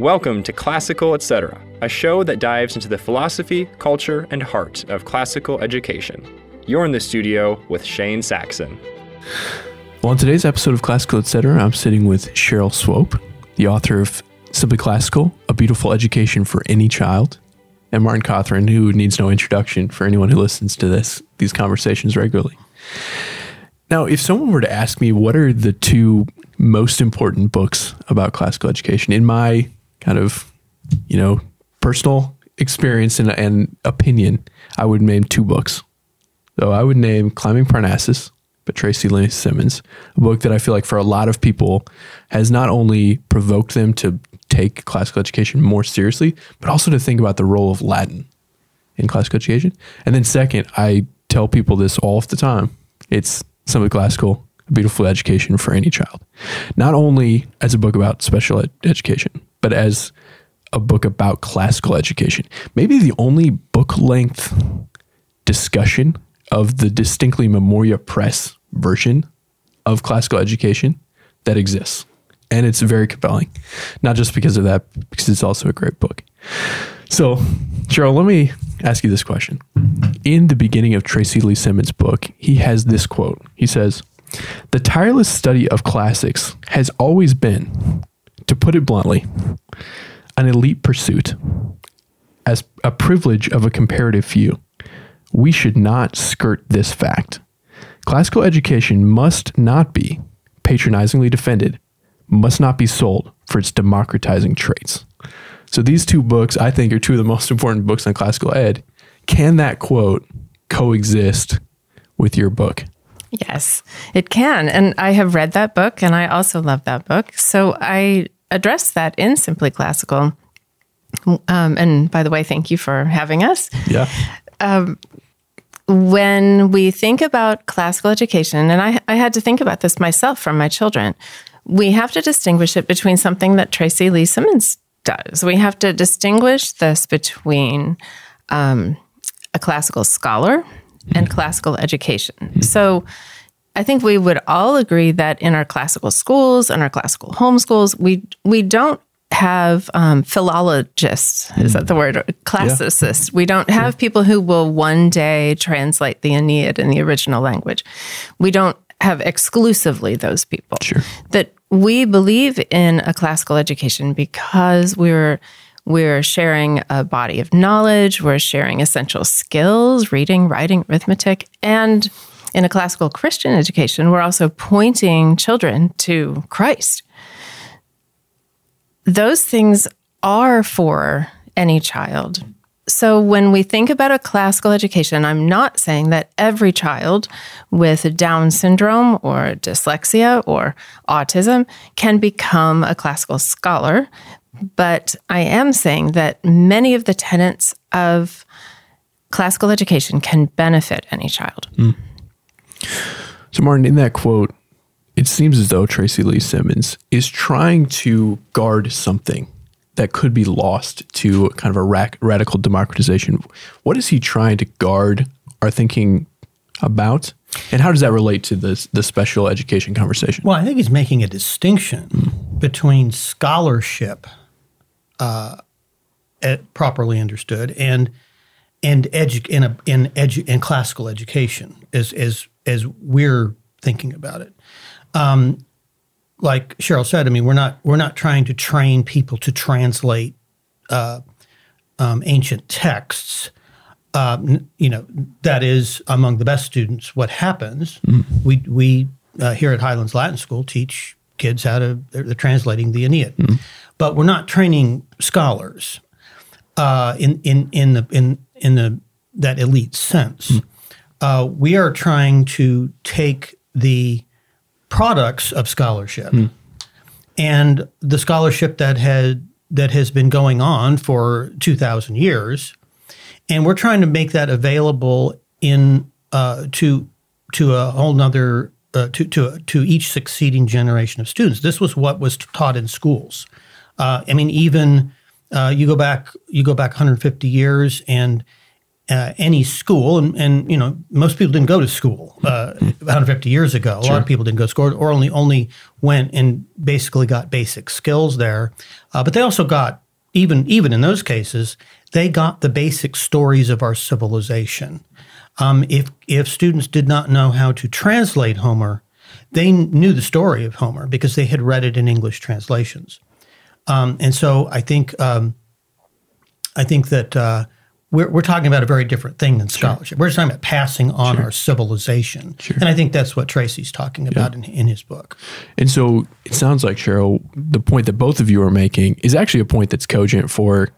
Welcome to Classical Etc., a show that dives into the philosophy, culture, and heart of classical education. You're in the studio with Shane Saxon. Well, on today's episode of Classical Etc., I'm sitting with Cheryl Swope, the author of Simply Classical, A Beautiful Education for Any Child, and Martin Cothran, who needs no introduction for anyone who listens to this these conversations regularly. Now, if someone were to ask me what are the two most important books about classical education in my kind of, you know, personal experience and, and opinion, I would name two books. So I would name Climbing Parnassus by Tracy Lee Simmons, a book that I feel like for a lot of people has not only provoked them to take classical education more seriously, but also to think about the role of Latin in classical education. And then second, I tell people this all the time. It's simply classical, a beautiful education for any child. Not only as a book about special ed- education, but as a book about classical education. Maybe the only book length discussion of the distinctly Memoria Press version of classical education that exists. And it's very compelling, not just because of that, because it's also a great book. So, Cheryl, let me ask you this question. In the beginning of Tracy Lee Simmons' book, he has this quote. He says, The tireless study of classics has always been, to put it bluntly, an elite pursuit, as a privilege of a comparative few. We should not skirt this fact. Classical education must not be patronizingly defended, must not be sold for its democratizing traits. So these two books, I think, are two of the most important books on classical ed. Can that quote coexist with your book? Yes, it can. And I have read that book and I also love that book. So I address that in Simply Classical. Um, and by the way, thank you for having us. Yeah. Um, when we think about classical education, and I, I had to think about this myself from my children, we have to distinguish it between something that Tracy Lee Simmons does. We have to distinguish this between um, a classical scholar and classical education. So I think we would all agree that in our classical schools and our classical homeschools, we we don't have um, philologists. Is that the word? Classicists. Yeah. We don't have people who will one day translate the Aeneid in the original language. We don't have exclusively those people. Sure. That we believe in a classical education because we're we're sharing a body of knowledge, we're sharing essential skills, reading, writing, arithmetic, and in a classical Christian education, we're also pointing children to Christ. Those things are for any child. So, when we think about a classical education, I'm not saying that every child with Down syndrome or dyslexia or autism can become a classical scholar, but I am saying that many of the tenets of classical education can benefit any child. Mm. So, Martin, in that quote, it seems as though Tracy Lee Simmons is trying to guard something that could be lost to kind of a ra- radical democratization. What is he trying to guard our thinking about? And how does that relate to the, the special education conversation? Well, I think he's making a distinction mm. between scholarship, uh, properly understood, and and edu- in a, in edu- in classical education, as as as we're thinking about it. Um, like Cheryl said, I mean, we're not we're not trying to train people to translate uh, um, ancient texts. Uh, you know, that is among the best students. What happens? Mm. We we uh, here at Highlands Latin School teach kids how to they're, they're translating the Aeneid, mm. But we're not training scholars uh, in in in the in in the that elite sense. Mm. we are trying to take the products of scholarship. Mm. And the scholarship that had that has been going on for 2000 years and we're trying to make that available in uh, to to a whole nother uh, to to to each succeeding generation of students. This was what was taught in schools. Uh, I mean, even uh, you go back you go back 150 years, and uh, any school, and, and you know most people didn't go to school uh, 150 years ago. A lot of people didn't go to school, or only only went and basically got basic skills there. Uh, but they also got even even in those cases, they got the basic stories of our civilization. Um, if if students did not know how to translate Homer, they knew the story of Homer because they had read it in English translations. Um, and so I think um, I think that uh, we're, we're talking about a very different thing than scholarship. We're just talking about passing on our civilization, and I think that's what Tracy's talking about in, in his book. And so it sounds like Cheryl, the point that both of you are making is actually a point that's cogent for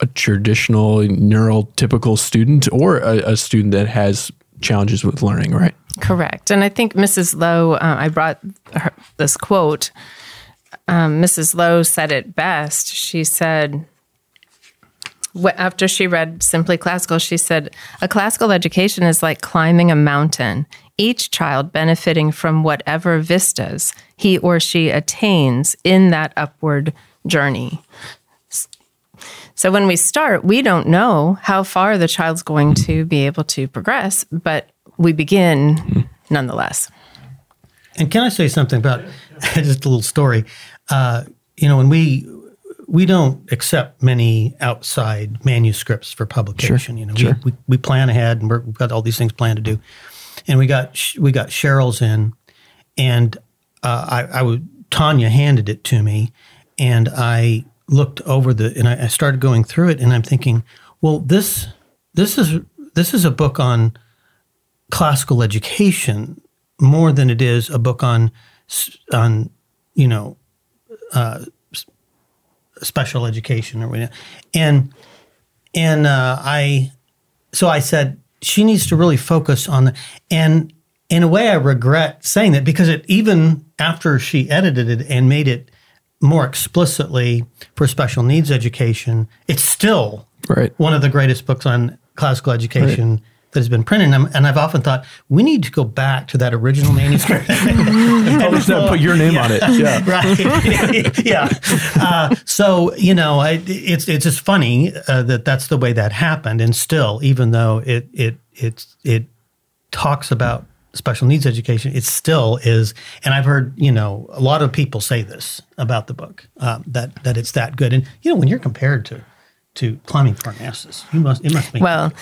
a traditional neurotypical student or a, a student that has challenges with learning, right? Correct. And I think Mrs. Lowe, uh, I brought her, this quote. Um, Mrs. Lowe said it best. She said, after she read Simply Classical, she said, A classical education is like climbing a mountain, each child benefiting from whatever vistas he or she attains in that upward journey. So when we start, we don't know how far the child's going to be able to progress, but we begin nonetheless. And can I say something about just a little story? Uh, you know, when we we don't accept many outside manuscripts for publication. You know, sure. we, we we plan ahead and we're, we've got all these things planned to do. And we got we got Cheryl's in, and uh, I, I would Tanya handed it to me, and I looked over the and I, I started going through it, and I'm thinking, well, this this is this is a book on classical education more than it is a book on on you know uh, special education or whatever. And and uh, I so I said she needs to really focus on the and in a way I regret saying that because it even after she edited it and made it more explicitly for special needs education, it's still Right. one of the greatest books on classical education that has been printed. And, I'm- and I've often thought we need to go back to that original manuscript. Oh, just not put your name on it. Yeah. right. yeah. Uh, so you know, I, it's it's just funny uh, that that's the way that happened. And still, even though it it it it talks about special needs education, it still is. And I've heard you know a lot of people say this about the book um, that that it's that good. And you know, when you're compared to to climbing Parnassus, you must it must be Well,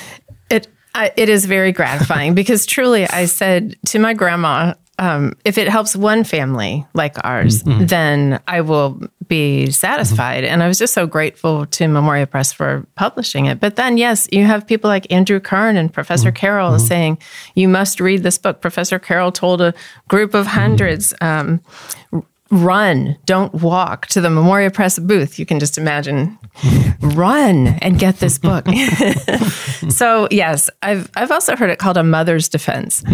it I, it is very gratifying because truly, I said to my grandma, um, if it helps one family like ours, mm-hmm. Mm-hmm. then I will be satisfied. Mm-hmm. And I was just so grateful to Memoria Press for publishing it. But then, yes, you have people like Andrew Kern and Professor Carroll saying, you must read this book. Professor Carroll told a group of hundreds, um, run, don't walk to the Memoria Press booth. You can just imagine run and get this book. so yes, I've I've also heard it called a mother's defense.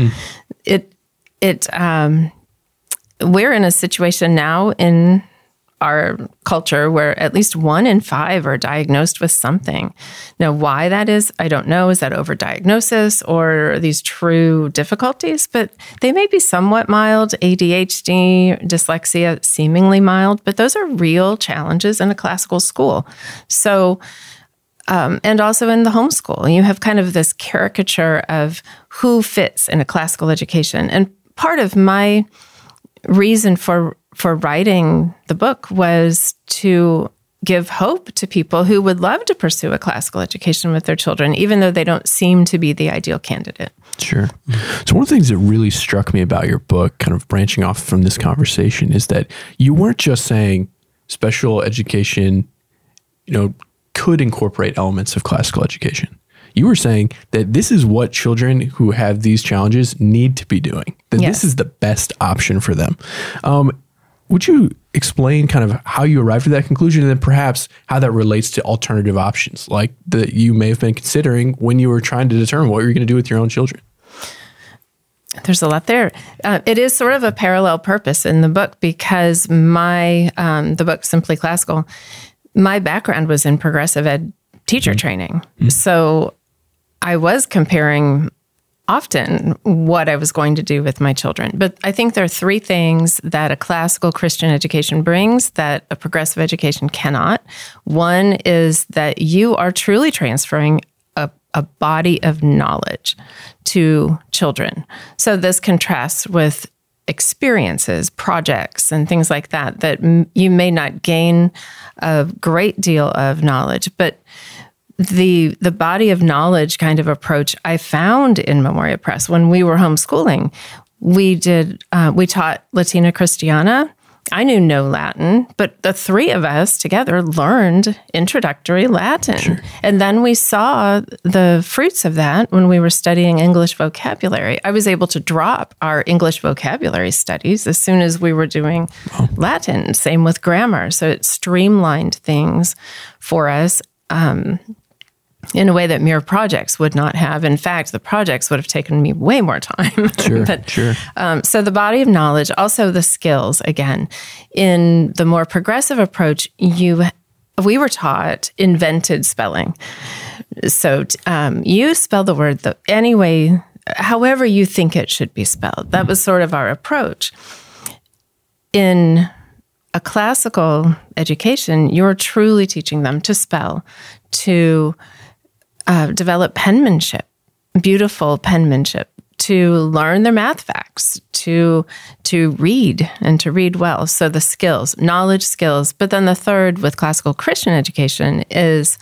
It it um, we're in a situation now in our culture where at least one in five are diagnosed with something. Now, why that is, I don't know. Is that overdiagnosis or these true difficulties? But they may be somewhat mild. ADHD, dyslexia, seemingly mild, but those are real challenges in a classical school. So, um, and also in the homeschool, you have kind of this caricature of who fits in a classical education. And part of my reason for for writing the book was to give hope to people who would love to pursue a classical education with their children, even though they don't seem to be the ideal candidate. Sure. So one of the things that really struck me about your book, kind of branching off from this conversation, is that you weren't just saying special education, you know, could incorporate elements of classical education. You were saying that this is what children who have these challenges need to be doing. That Yes. this is the best option for them. Um, would you explain kind of how you arrived at that conclusion and then perhaps how that relates to alternative options like that you may have been considering when you were trying to determine what you're going to do with your own children? There's a lot there. Uh, it is sort of a parallel purpose in the book because my um, the book Simply Classical, my background was in progressive ed teacher training, so I was comparing often what I was going to do with my children. But I think there are three things that a classical Christian education brings that a progressive education cannot. One is that you are truly transferring a, a body of knowledge to children. So this contrasts with experiences, projects, and things like that, that m- you may not gain a great deal of knowledge, but the the body of knowledge kind of approach I found in Memoria Press when we were homeschooling. We did uh, we taught Latina Christiana. I knew no Latin, but the three of us together learned introductory Latin. Sure. And then we saw the fruits of that when we were studying English vocabulary. I was able to drop our English vocabulary studies as soon as we were doing wow. Latin. Same with grammar. So it streamlined things for us. Um, in a way that mere projects would not have. In fact, the projects would have taken me way more time. Sure, but, sure. Um, so the body of knowledge, also the skills. Again, in the more progressive approach, you we were taught invented spelling. So um, you spell the word the any way, however you think it should be spelled. That was sort of our approach. In a classical education, you're truly teaching them to spell, to uh, develop penmanship, beautiful penmanship, to learn their math facts, to to read and to read well. So the skills, knowledge skills. But then the third with classical Christian education is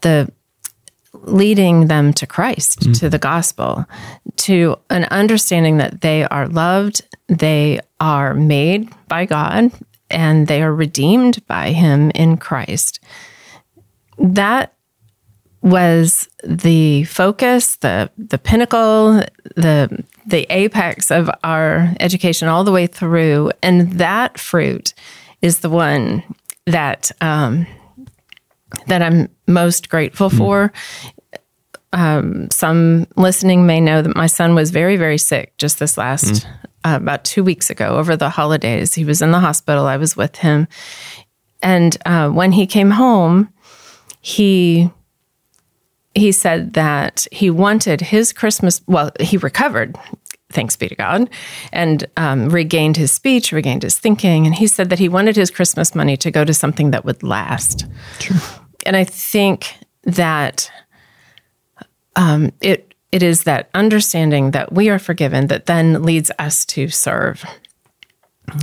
the leading them to Christ, mm. to the gospel, to an understanding that they are loved, they are made by God, and they are redeemed by Him in Christ. That was the focus, the the pinnacle, the the apex of our education all the way through, and that fruit is the one that um, that I'm most grateful mm. for. Um, some listening may know that my son was very very sick just this last mm. uh, about two weeks ago over the holidays. He was in the hospital. I was with him, and uh, when he came home, he he said that he wanted his Christmas, well, he recovered, thanks be to God, and um, regained his speech, regained his thinking. And he said that he wanted his Christmas money to go to something that would last. Sure. And I think that um, it it is that understanding that we are forgiven that then leads us to serve.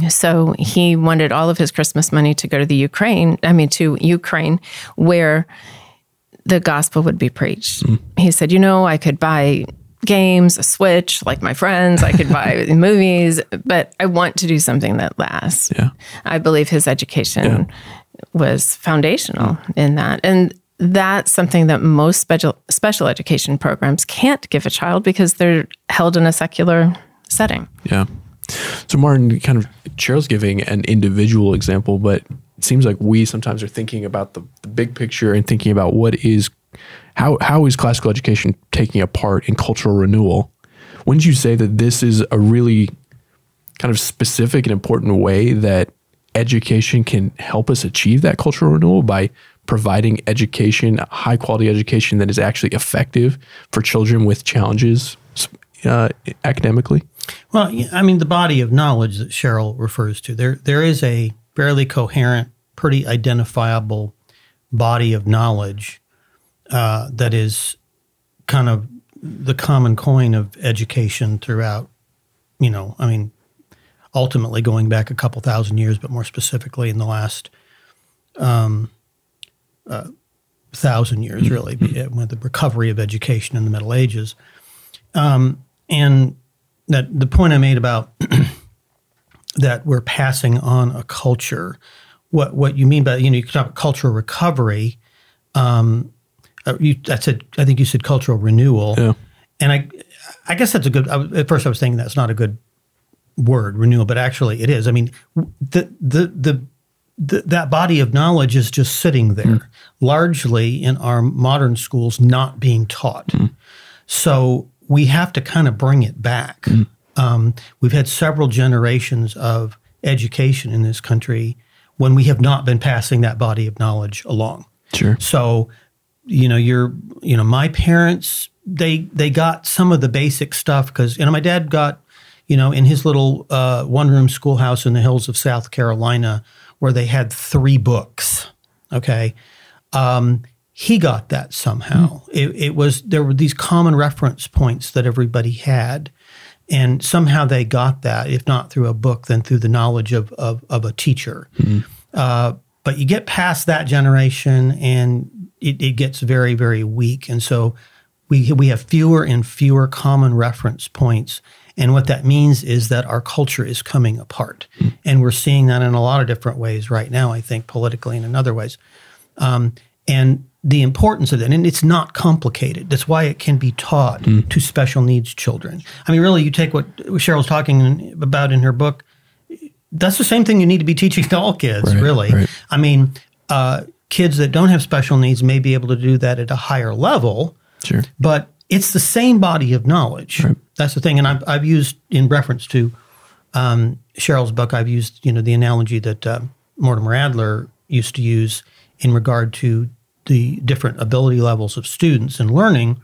So he wanted all of his Christmas money to go to the Ukraine, I mean, to Ukraine, where the gospel would be preached. Mm. He said, You know, I could buy games, a Switch, like my friends, I could buy movies, but I want to do something that lasts. Yeah. I believe his education yeah. was foundational mm. in that. And that's something that most special special education programs can't give a child because they're held in a secular setting. Yeah. So Martin, kind of Cheryl's giving an individual example, but it seems like we sometimes are thinking about the, the big picture and thinking about what is how how is classical education taking a part in cultural renewal? Wouldn't you say that this is a really kind of specific and important way that education can help us achieve that cultural renewal by providing education, high quality education that is actually effective for children with challenges uh, academically? Well, I mean, the body of knowledge that Cheryl refers to, there there is a fairly coherent, pretty identifiable body of knowledge uh, that is kind of the common coin of education throughout, you know, I mean, ultimately going back a couple thousand years, but more specifically in the last um, uh, thousand years, mm-hmm. really, with the recovery of education in the Middle Ages. Um, and that the point I made about that we're passing on a culture. What what you mean by you know you talk about cultural recovery. Um, uh, you, I said I think you said cultural renewal. Yeah. And I I guess that's a good. I, at first, I was thinking that's not a good word renewal, but actually it is. I mean the the the. the that body of knowledge is just sitting there, mm. largely in our modern schools, not being taught. Mm. So we have to kind of bring it back. Mm. Um, we've had several generations of education in this country when we have not been passing that body of knowledge along. Sure. So, you know, you're, you know, my parents they they got some of the basic stuff because you know my dad got, you know, in his little uh, one room schoolhouse in the hills of South Carolina where they had three books. Okay. Um, he got that somehow. It, it was there were these common reference points that everybody had, and somehow they got that. If not through a book, then through the knowledge of of, of a teacher. Uh, but you get past that generation, and it, it gets very very weak, and so we we have fewer and fewer common reference points. And what that means is that our culture is coming apart. And we're seeing that in a lot of different ways right now, I think, politically and in other ways. Um, and the importance of that, and it's not complicated. That's why it can be taught to special needs children. I mean, really, you take what Cheryl's talking about in her book, that's the same thing you need to be teaching to all kids, Right, really. right. I mean, uh, kids that don't have special needs may be able to do that at a higher level Sure. but it's the same body of knowledge. That's the thing, and I've, I've used in reference to um, Cheryl's book. I've used you know the analogy that uh, Mortimer Adler used to use in regard to the different ability levels of students and learning.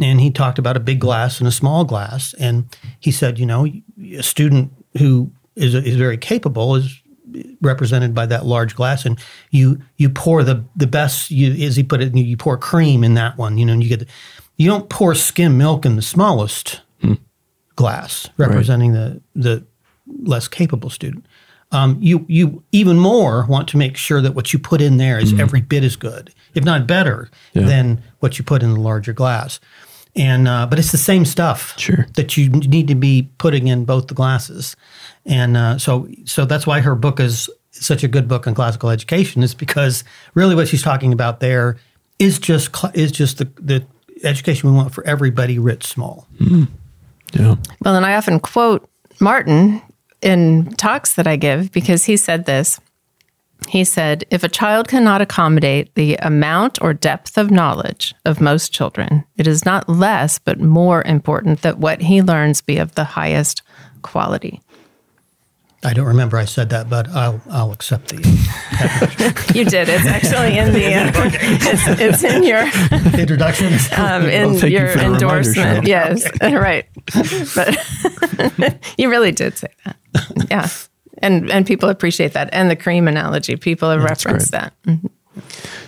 And he talked about a big glass and a small glass, and he said, you know, a student who is is very capable is represented by that large glass and you you pour the the best you as he put it you pour cream in that one you know and you get the, you don't pour skim milk in the smallest glass representing the the less capable student. Um, you you even more want to make sure that what you put in there is every bit as good if not better than what you put in the larger glass and uh, but it's the same stuff Sure. that you need to be putting in both the glasses and uh, so so that's why her book is such a good book on classical education is because really what she's talking about there is just cl- is just the the education we want for everybody writ small Yeah. Well, and I often quote Martin in talks that I give because he said this. He said, if a child cannot accommodate the amount or depth of knowledge of most children, it is not less but more important that what he learns be of the highest quality. I don't remember I said that, but I'll I'll accept the. You did. It's actually in the. Uh, it's, it's in your introduction. um, in thank you your for the reminder, endorsement. Cheryl. yes, right. But you really did say that. Yeah, and and people appreciate that, and the cream analogy. People have referenced great. that. Mm.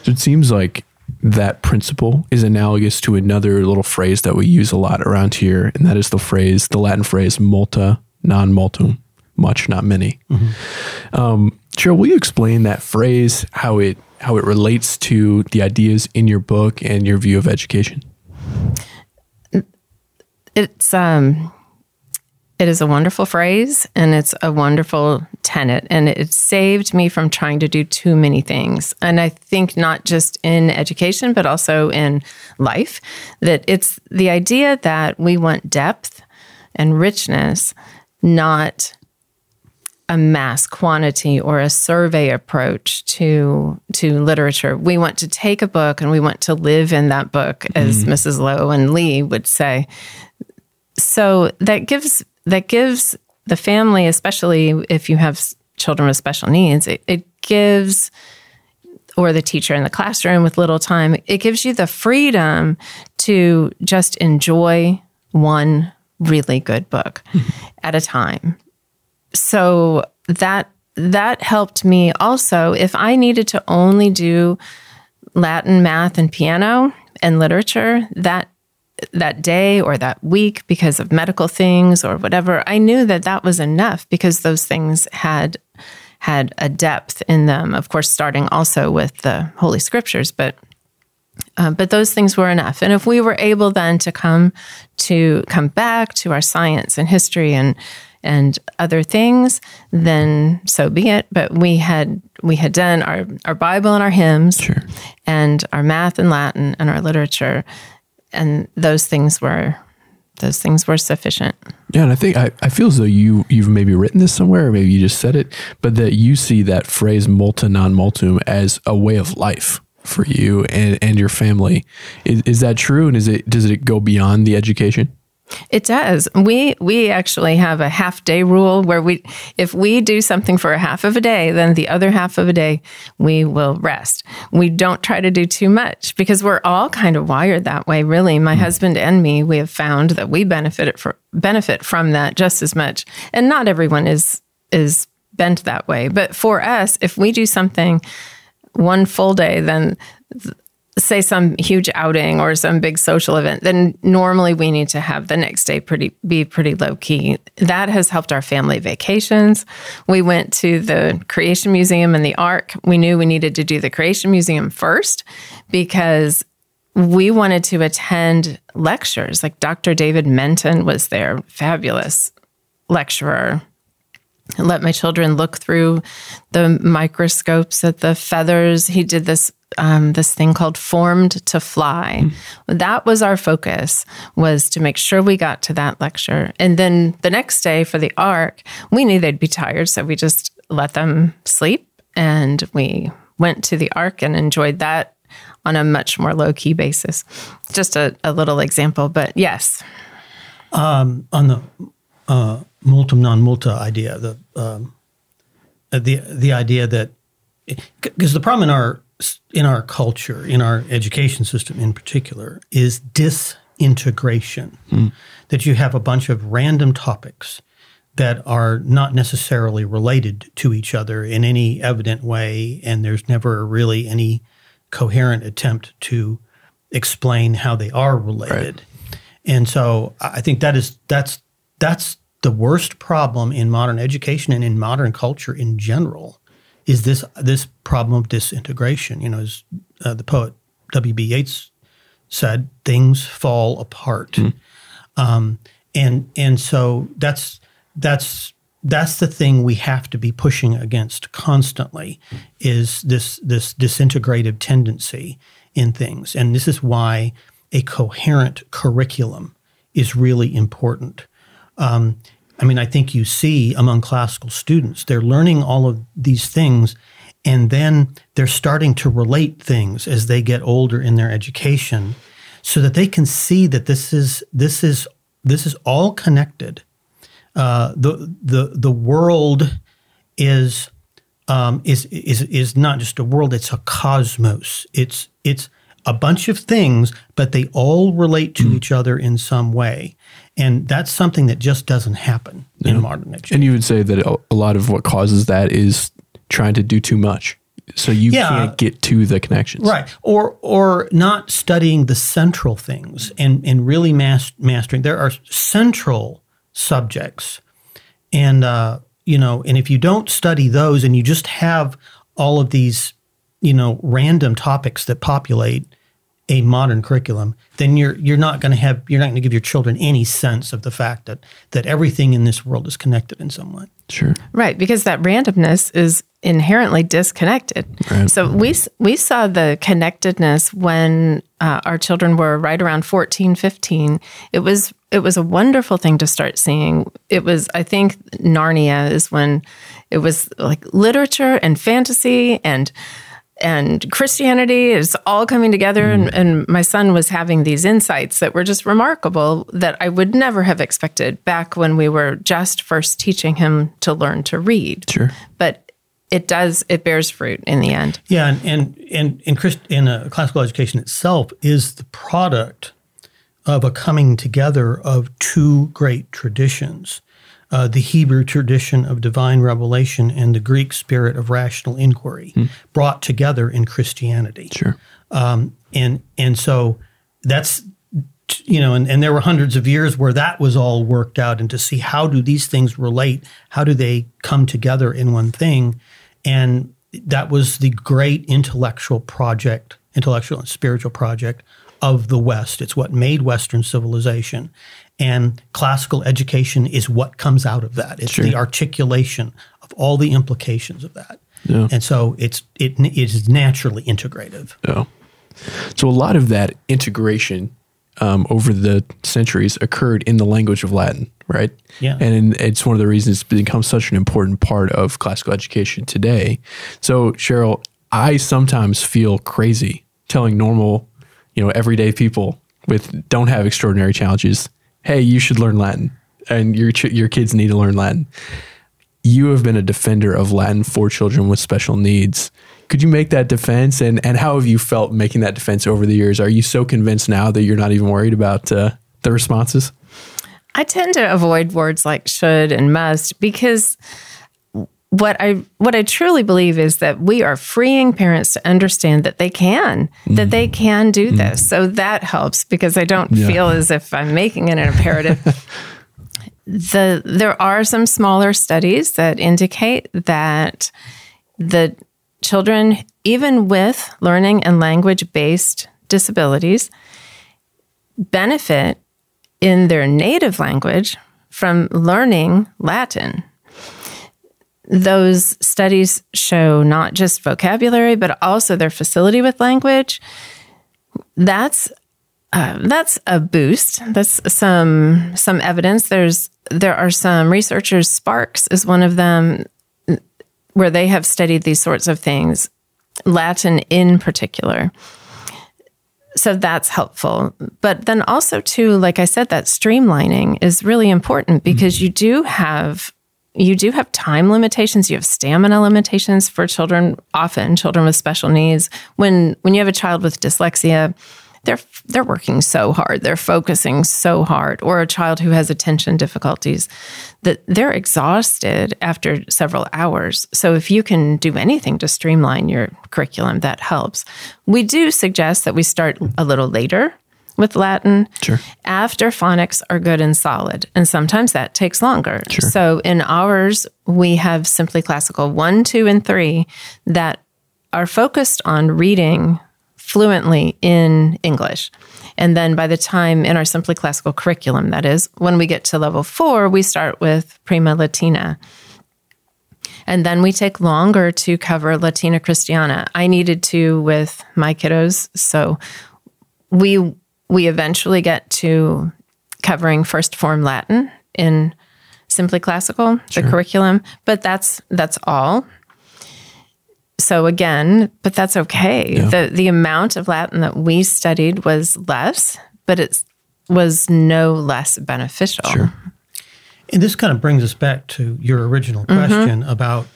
So it seems like that principle is analogous to another little phrase that we use a lot around here, and that is the phrase, the Latin phrase "multa non multum," much, not many. Um, Cheryl, will you explain that phrase, how it how it relates to the ideas in your book and your view of education? It's um, it is a wonderful phrase, and it's a wonderful tenet, and it saved me from trying to do too many things. And I think not just in education, but also in life, that it's the idea that we want depth and richness, not a mass quantity or a survey approach to to literature. We want to take a book and we want to live in that book, as mm-hmm. Mrs. Lowe and Lee would say. So that gives that gives the family, especially if you have children with special needs, it, it gives or the teacher in the classroom with little time, it gives you the freedom to just enjoy one really good book at a time. So that that helped me also if i needed to only do latin math and piano and literature that that day or that week because of medical things or whatever i knew that that was enough because those things had had a depth in them of course starting also with the holy scriptures but uh, but those things were enough. And if we were able then to come to come back to our science and history and and other things, then so be it. But we had we had done our our Bible and our hymns, Sure. and our math and Latin and our literature, and those things were those things were sufficient. Yeah, and I think I, I feel as though you you've maybe written this somewhere, or maybe you just said it, but that you see that phrase multa non multum as a way of life for you and, and your family. Is, is that true? And is it does it go beyond the education? It does. We we actually have a half day rule where we if we do something for a half of a day, then the other half of a day we will rest. We don't try to do too much because we're all kind of wired that way, really. My mm-hmm. husband and me, we have found that we benefit for benefit from that just as much. And not everyone is is bent that way. But for us, if we do something one full day, then th- say some huge outing or some big social event, then normally we need to have the next day pretty be pretty low key. That has helped our family vacations. We went to the Creation Museum and the Ark. We knew we needed to do the Creation Museum first because we wanted to attend lectures. Like Dr. David Menton was there, fabulous lecturer let my children look through the microscopes at the feathers. He did this um, this thing called formed to fly. Mm. That was our focus was to make sure we got to that lecture. And then the next day for the ark, we knew they'd be tired, so we just let them sleep and we went to the ark and enjoyed that on a much more low key basis. Just a, a little example, but yes. Um, on the uh, multum non multa idea, the um, the the idea that because the problem in our in our culture, in our education system in particular, is disintegration. Mm. That you have a bunch of random topics that are not necessarily related to each other in any evident way, and there's never really any coherent attempt to explain how they are related. Right. And so I think that is that's that's the worst problem in modern education and in modern culture in general is this this problem of disintegration. You know, as uh, the poet W.B. Yeats said, things fall apart, mm. um, and and so that's that's that's the thing we have to be pushing against constantly is this this disintegrative tendency in things, and this is why a coherent curriculum is really important. Um, I mean, I think you see among classical students, they're learning all of these things and then they're starting to relate things as they get older in their education so that they can see that this is this is this is all connected. Uh, the the the world is um, is is is not just a world; it's a cosmos. It's it's a bunch of things, but they all relate to mm. each other in some way. And that's something that just doesn't happen yeah. in modern education. And you would say that a lot of what causes that is trying to do too much. So you yeah, can't get to the connections. Right. Or or not studying the central things and, and really mas- mastering. There are central subjects. And uh, you know, and if you don't study those and you just have all of these, you know, random topics that populate a modern curriculum, then you're you're not going to have you're not going to give your children any sense of the fact that that everything in this world is connected in some way. Sure. Right, because that randomness is inherently disconnected. Right. So we we saw the connectedness when uh, our children were right around 14, 15. It was it was a wonderful thing to start seeing. It was I think Narnia is when it was like literature and fantasy and and Christianity is all coming together. Mm. And, and, my son was having these insights that were just remarkable that I would never have expected back when we were just first teaching him to learn to read. Sure. But it does, it bears fruit in the end. Yeah. And, and, and in, Christ, in a classical education itself is the product of a coming together of two great traditions uh, the Hebrew tradition of divine revelation and the Greek spirit of rational inquiry hmm. brought together in Christianity. Sure. Um, and and so that's you know, and, and there were hundreds of years where that was all worked out, and to see how do these things relate, how do they come together in one thing, and that was the great intellectual project, intellectual and spiritual project of the West. It's what made Western civilization. And classical education is what comes out of that. It's sure. the articulation of all the implications of that. Yeah. And so it's it, it is naturally integrative. Yeah. So a lot of that integration um, over the centuries occurred in the language of Latin, right? Yeah. And it's one of the reasons it's become such an important part of classical education today. So Cheryl, I sometimes feel crazy telling normal, you know, everyday people with don't have extraordinary challenges hey, you should learn Latin, and your ch- your kids need to learn Latin. You have been a defender of Latin for children with special needs. Could you make that defense, and and how have you felt making that defense over the years? Are you so convinced now that you're not even worried about uh, the responses? I tend to avoid words like should and must because what I what I truly believe is that we are freeing parents to understand that they can that they mm-hmm. can do mm-hmm. this. So that helps because I don't Yeah. feel as if I'm making it an imperative. the there are some smaller studies that indicate that the children even with learning and language based disabilities benefit in their native language from learning Latin those studies show not just vocabulary, but also their facility with language. That's uh, that's a boost. That's some some evidence. There's there are some researchers. Sparks is one of them, where they have studied these sorts of things, Latin in particular. So that's helpful. But then also too, like I said, that streamlining is really important because you do have you do have time limitations. You have stamina limitations for children often children with special needs. When when you have a child with dyslexia they're they're working so hard. They're focusing so hard. Or a child who has attention difficulties that they're exhausted after several hours. So if you can do anything to streamline your curriculum that helps. We do suggest that we start a little later with Latin Sure. after phonics are good and solid. And sometimes that takes longer. So in ours, we have simply classical one, two, and three that are focused on reading fluently in English. And then by the time in our simply classical curriculum, that is, when we get to level four, we start with Prima Latina. And then we take longer to cover Latina Christiana. I needed to with my kiddos. So we we eventually get to covering first form Latin in simply classical, the curriculum, but that's that's all. So again, but that's okay. The the amount of Latin that we studied was less, but it was no less beneficial. Sure. And this kind of brings us back to your original mm-hmm. question about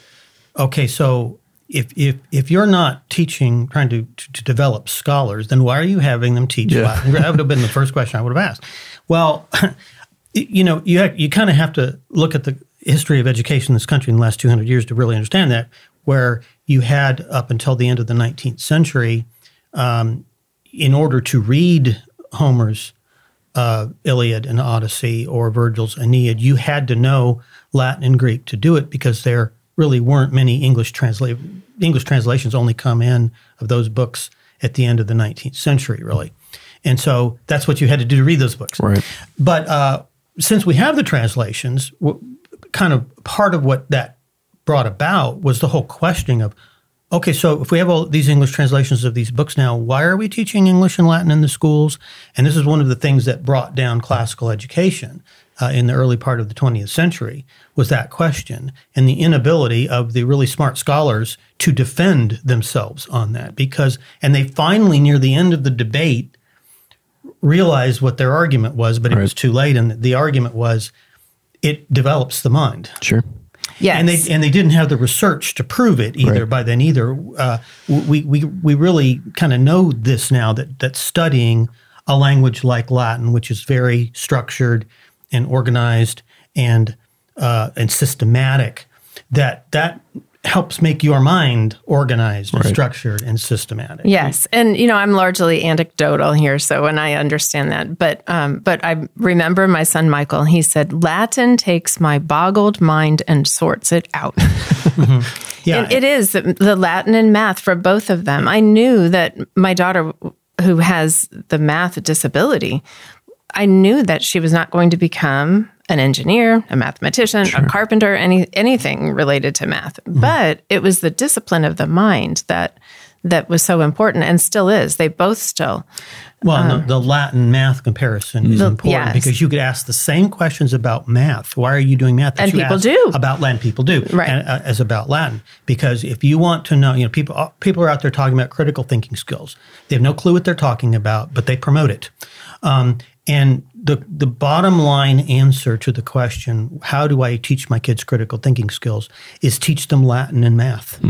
okay, so if if if you're not teaching, trying to, to, to develop scholars, then why are you having them teach Yeah. Latin? That would have been the first question I would have asked. Well, you know, you ha- you kind of have to look at the history of education in this country in the last 200 years to really understand that. Where you had up until the end of the 19th century, um, in order to read Homer's uh, Iliad and Odyssey or Virgil's Aeneid, you had to know Latin and Greek to do it because there really weren't many English translate English translations only come in of those books at the end of the 19th century, really. And so that's what you had to do to read those books. Right. But uh, since we have the translations, w- kind of part of what that brought about was the whole questioning of, okay, so if we have all these English translations of these books now, why are we teaching English and Latin in the schools? And this is one of the things that brought down classical education uh, in the early part of the 20th century was that question and the inability of the really smart scholars to defend themselves on that because, and they finally near the end of the debate realized what their argument was, but it was too late. And the argument was it develops the mind. Sure. Yes. And they and they didn't have the research to prove it either. Right. By then, either uh, we we we really kind of know this now that that studying a language like Latin, which is very structured and organized and uh, and systematic, that that helps make your mind organized, and structured, and systematic. Yes, and you know I'm largely anecdotal here, so and I understand that. But um, but I remember my son Michael. He said Latin takes my boggled mind and sorts it out. yeah. And it is the Latin and math for both of them. I knew that my daughter, who has the math disability, I knew that she was not going to become an engineer, a mathematician, a carpenter, any anything related to math. But it was the discipline of the mind that that was so important and still is. They both still. Well, the, the Latin math comparison is important yes. because you could ask the same questions about math. Why are you doing math? that And you people do. about Latin. People do, Right. and, uh, as about Latin, because if you want to know, you know, people uh, people are out there talking about critical thinking skills. They have no clue what they're talking about, but they promote it. Um, and the the bottom line answer to the question, how do I teach my kids critical thinking skills, is teach them Latin and math.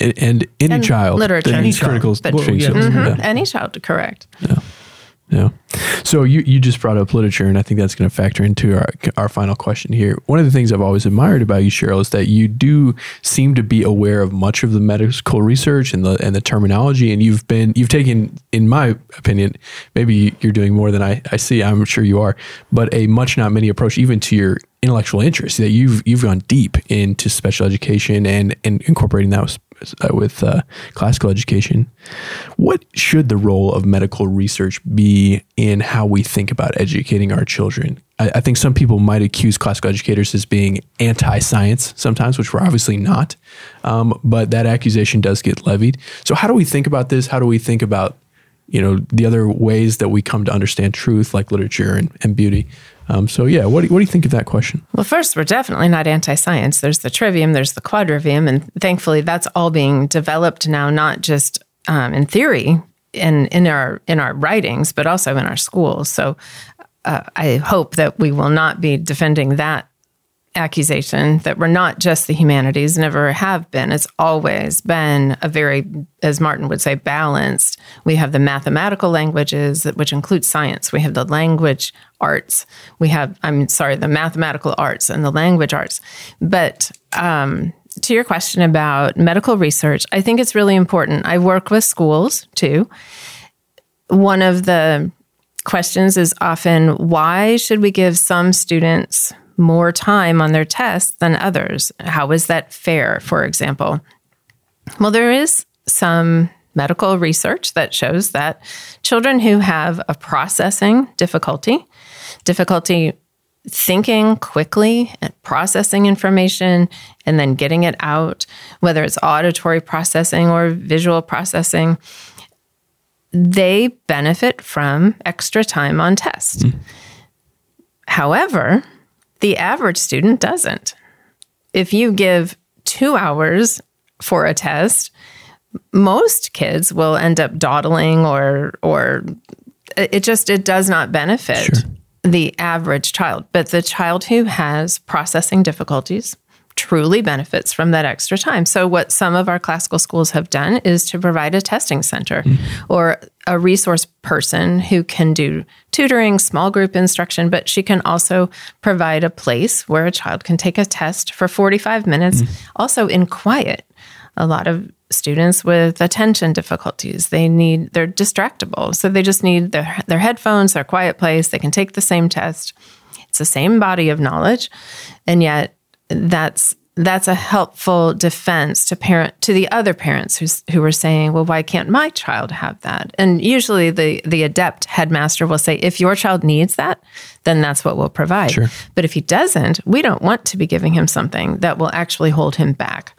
And, and any And child literature. Any child. critical thinking yeah. skills. Mhm. Yeah. Any child, correct. Yeah. So you, you just brought up literature, and I think that's going to factor into our, our final question here. One of the things I've always admired about you, Cheryl, is that you do seem to be aware of much of the medical research and the and the terminology, and you've been you've taken, in my opinion, maybe you're doing more than I, I see. I'm sure you are, but a much not many approach even to your intellectual interest that you've you've gone deep into special education and and incorporating uh, with uh, classical education. What should the role of medical research be in how we think about educating our children? I, I think some people might accuse classical educators as being anti-science sometimes, which we're obviously not. Um, but that accusation does get levied. So how do we think about this? How do we think about you know the other ways that we come to understand truth, like literature and, and beauty? Um, so yeah, what do, what do you think of that question? Well, first, we're definitely not anti-science. There's the trivium, there's the quadrivium, and thankfully, that's all being developed now, not just um, in theory in in our in our writings, but also in our schools. So uh, I hope that we will not be defending that accusation that we're not just the humanities, never have been. It's always been a very, as Martin would say, balanced. We have the mathematical languages, which include science. We have the language arts. We have, I'm sorry, the mathematical arts and the language arts. But um, to your question about medical research, I think it's really important. I work with schools too. One of the questions is often why should we give some students more time on their tests than others. How is that fair, for example? Well, there is some medical research that shows that children who have a processing difficulty, difficulty thinking quickly and processing information and then getting it out, whether it's auditory processing or visual processing, they benefit from extra time on test. Mm. However, the average student doesn't. If you give two hours for a test, most kids will end up dawdling or or it just it does not benefit sure. the average child. But the child who has processing difficulties, truly benefits from that extra time. So, what some of our classical schools have done is to provide a testing center mm-hmm. or a resource person who can do tutoring, small group instruction, but she can also provide a place where a child can take a test for 45 minutes, mm-hmm. also in quiet. A lot of students with attention difficulties, they need, they're distractible. So, they just need their, their headphones, their quiet place. They can take the same test. It's the same body of knowledge. And yet, that's that's a helpful defense to parent to the other parents who's, who were saying, "Well, why can't my child have that?" And usually, the the adept headmaster will say, "If your child needs that, then that's what we'll provide. Sure. But if he doesn't, we don't want to be giving him something that will actually hold him back."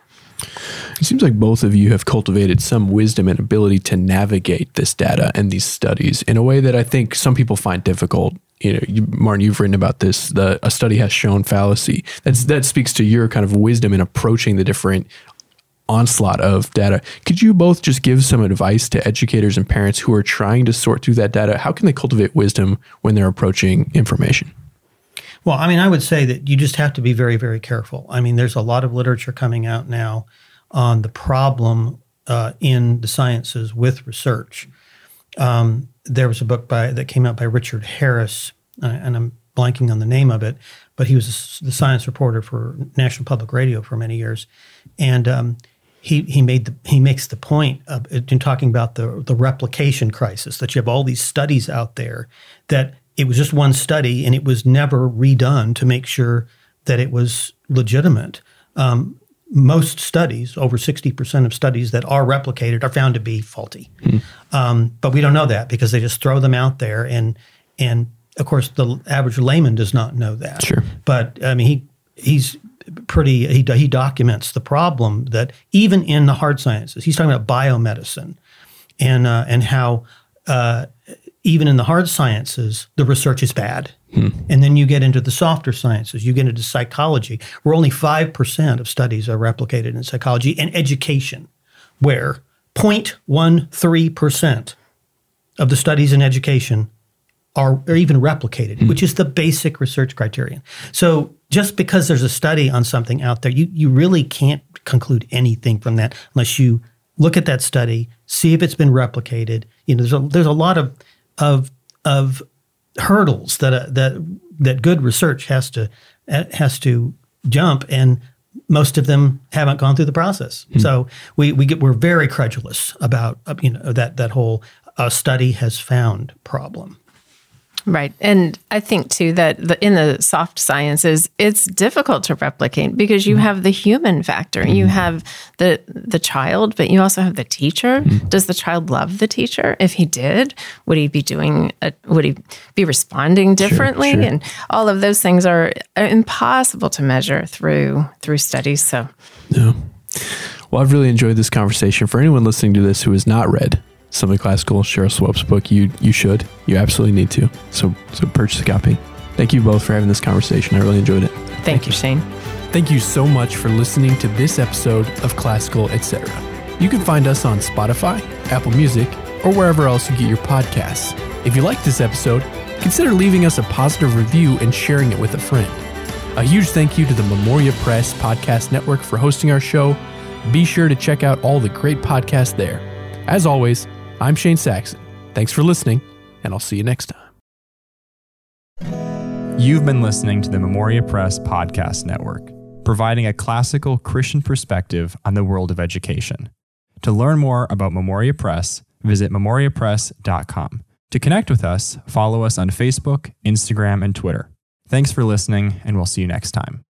It seems like both of you have cultivated some wisdom and ability to navigate this data and these studies in a way that I think some people find difficult you know, you, Martin, you've written about this. The a study has shown fallacy. That's that speaks to your kind of wisdom in approaching the different onslaught of data. Could you both just give some advice to educators and parents who are trying to sort through that data? How can they cultivate wisdom when they're approaching information? Well, I mean, I would say that you just have to be very, very careful. I mean, there's a lot of literature coming out now on the problem uh, in the sciences with research. Um, there was a book by that came out by Richard Harris, uh, and I'm blanking on the name of it, but he was a, the science reporter for National Public Radio for many years, and um, he he made the he makes the point of, in talking about the the replication crisis that you have all these studies out there that it was just one study and it was never redone to make sure that it was legitimate. Um, most studies, over 60% of studies that are replicated, are found to be faulty. Hmm. Um, but we don't know that because they just throw them out there. And, and of course, the average layman does not know that. Sure. But I mean, he, he's pretty, he, he documents the problem that even in the hard sciences, he's talking about biomedicine and, uh, and how uh, even in the hard sciences, the research is bad. Hmm. And then you get into the softer sciences, you get into psychology, where only 5% of studies are replicated in psychology, and education, where 0.13% of the studies in education are, are even replicated, hmm. which is the basic research criterion. So just because there's a study on something out there, you, you really can't conclude anything from that unless you look at that study, see if it's been replicated. You know, there's a, there's a lot of, of of hurdles that uh, that that good research has to uh, has to jump, and most of them haven't gone through the process. So we we get we're very credulous about uh, you know that that whole uh, study has found problem. Right. And I think too that the, in the soft sciences, it's difficult to replicate because you mm-hmm. have the human factor. You mm-hmm. have the the child, but you also have the teacher. Mm-hmm. Does the child love the teacher? If he did, would he be doing a, would he be responding differently? sure. And all of those things are, are impossible to measure through through studies. So Yeah. Well, I've really enjoyed this conversation. For anyone listening to this who has not read Something Classical, Cheryl Swope's book, you you should. You absolutely need to. So so purchase a copy. Thank you both for having this conversation. I really enjoyed it. thank, you, Shane. Thank you so much for listening to this episode of Classical Etc. You can find us on Spotify, Apple Music, or wherever else you get your podcasts. If you like this episode, consider leaving us a positive review and sharing it with a friend. A huge thank you to the Memoria Press Podcast Network for hosting our show. Be sure to check out all the great podcasts there. As always, I'm Shane Saxon. Thanks for listening, and I'll see you next time. You've been listening to the Memoria Press Podcast Network, providing a classical Christian perspective on the world of education. To learn more about Memoria Press, visit memoriapress.com. To connect with us, follow us on Facebook, Instagram, and Twitter. Thanks for listening, and we'll see you next time.